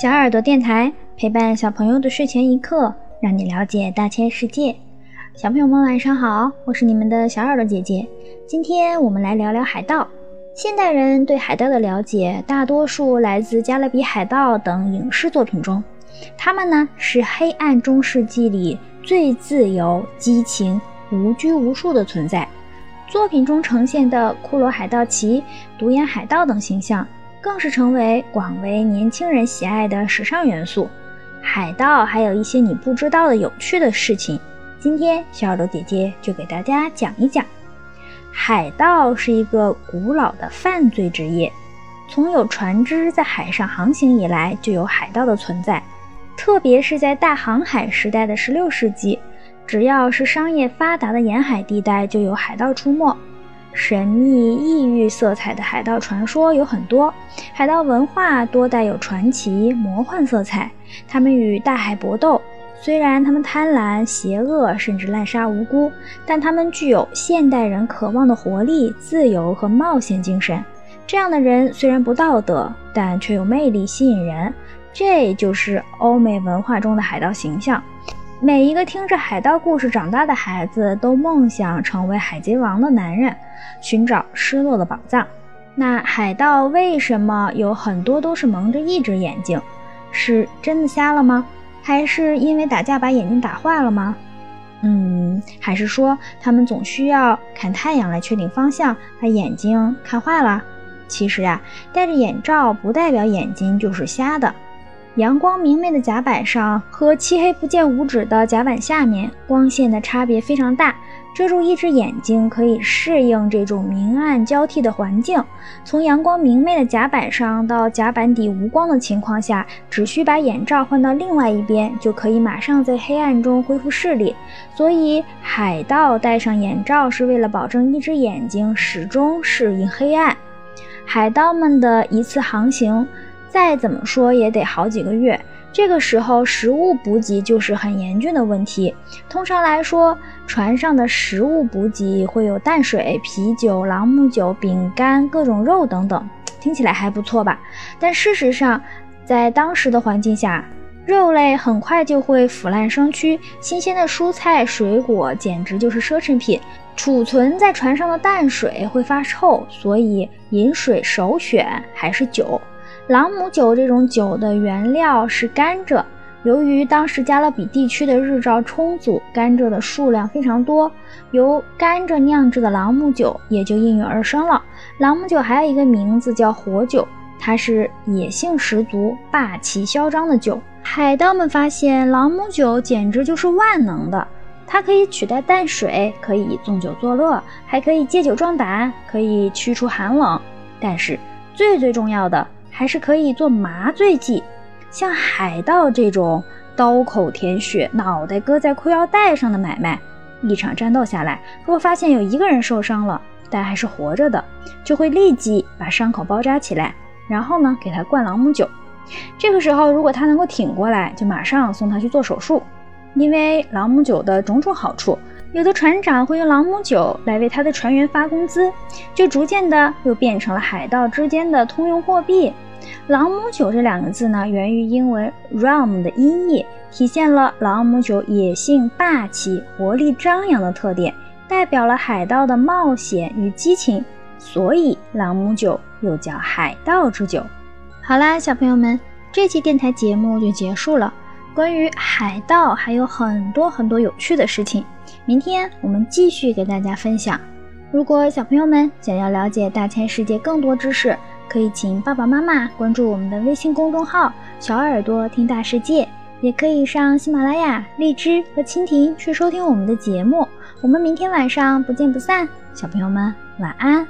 小耳朵电台陪伴小朋友的睡前一刻，让你了解大千世界。小朋友们晚上好，我是你们的小耳朵姐姐。今天我们来聊聊海盗。现代人对海盗的了解，大多数来自《加勒比海盗》等影视作品中。他们呢，是黑暗中世纪里最自由、激情、无拘无束的存在。作品中呈现的骷髅海盗旗、独眼海盗等形象。更是成为广为年轻人喜爱的时尚元素。海盗还有一些你不知道的有趣的事情，今天小耳朵姐姐就给大家讲一讲。海盗是一个古老的犯罪职业，从有船只在海上航行以来，就有海盗的存在。特别是在大航海时代的16世纪，只要是商业发达的沿海地带，就有海盗出没。神秘异域色彩的海盗传说有很多，海盗文化多带有传奇、魔幻色彩。他们与大海搏斗，虽然他们贪婪、邪恶，甚至滥杀无辜，但他们具有现代人渴望的活力、自由和冒险精神。这样的人虽然不道德，但却有魅力，吸引人。这就是欧美文化中的海盗形象。每一个听着海盗故事长大的孩子，都梦想成为海贼王的男人，寻找失落的宝藏。那海盗为什么有很多都是蒙着一只眼睛？是真的瞎了吗？还是因为打架把眼睛打坏了吗？嗯，还是说他们总需要看太阳来确定方向，把眼睛看坏了？其实呀，戴着眼罩不代表眼睛就是瞎的。阳光明媚的甲板上和漆黑不见五指的甲板下面，光线的差别非常大。遮住一只眼睛可以适应这种明暗交替的环境。从阳光明媚的甲板上到甲板底无光的情况下，只需把眼罩换到另外一边，就可以马上在黑暗中恢复视力。所以，海盗戴上眼罩是为了保证一只眼睛始终适应黑暗。海盗们的一次航行。再怎么说也得好几个月，这个时候食物补给就是很严峻的问题。通常来说，船上的食物补给会有淡水、啤酒、朗姆酒、饼干、各种肉等等，听起来还不错吧？但事实上，在当时的环境下，肉类很快就会腐烂生蛆，新鲜的蔬菜水果简直就是奢侈品。储存在船上的淡水会发臭，所以饮水首选还是酒。朗姆酒这种酒的原料是甘蔗，由于当时加勒比地区的日照充足，甘蔗的数量非常多，由甘蔗酿制的朗姆酒也就应运而生了。朗姆酒还有一个名字叫火酒，它是野性十足、霸气嚣张的酒。海盗们发现朗姆酒简直就是万能的，它可以取代淡水，可以纵酒作乐，还可以借酒壮胆，可以驱除寒冷。但是最最重要的。还是可以做麻醉剂，像海盗这种刀口舔血、脑袋搁在裤腰带上的买卖，一场战斗下来，如果发现有一个人受伤了，但还是活着的，就会立即把伤口包扎起来，然后呢给他灌朗姆酒。这个时候，如果他能够挺过来，就马上送他去做手术。因为朗姆酒的种种好处，有的船长会用朗姆酒来为他的船员发工资，就逐渐的又变成了海盗之间的通用货币。朗姆酒这两个字呢，源于英文 rum 的音译，体现了朗姆酒野性、霸气、活力、张扬的特点，代表了海盗的冒险与激情，所以朗姆酒又叫海盗之酒。好啦，小朋友们，这期电台节目就结束了。关于海盗还有很多很多有趣的事情，明天我们继续给大家分享。如果小朋友们想要了解大千世界更多知识，可以请爸爸妈妈关注我们的微信公众号“小耳朵听大世界”，也可以上喜马拉雅、荔枝和蜻蜓去收听我们的节目。我们明天晚上不见不散，小朋友们晚安。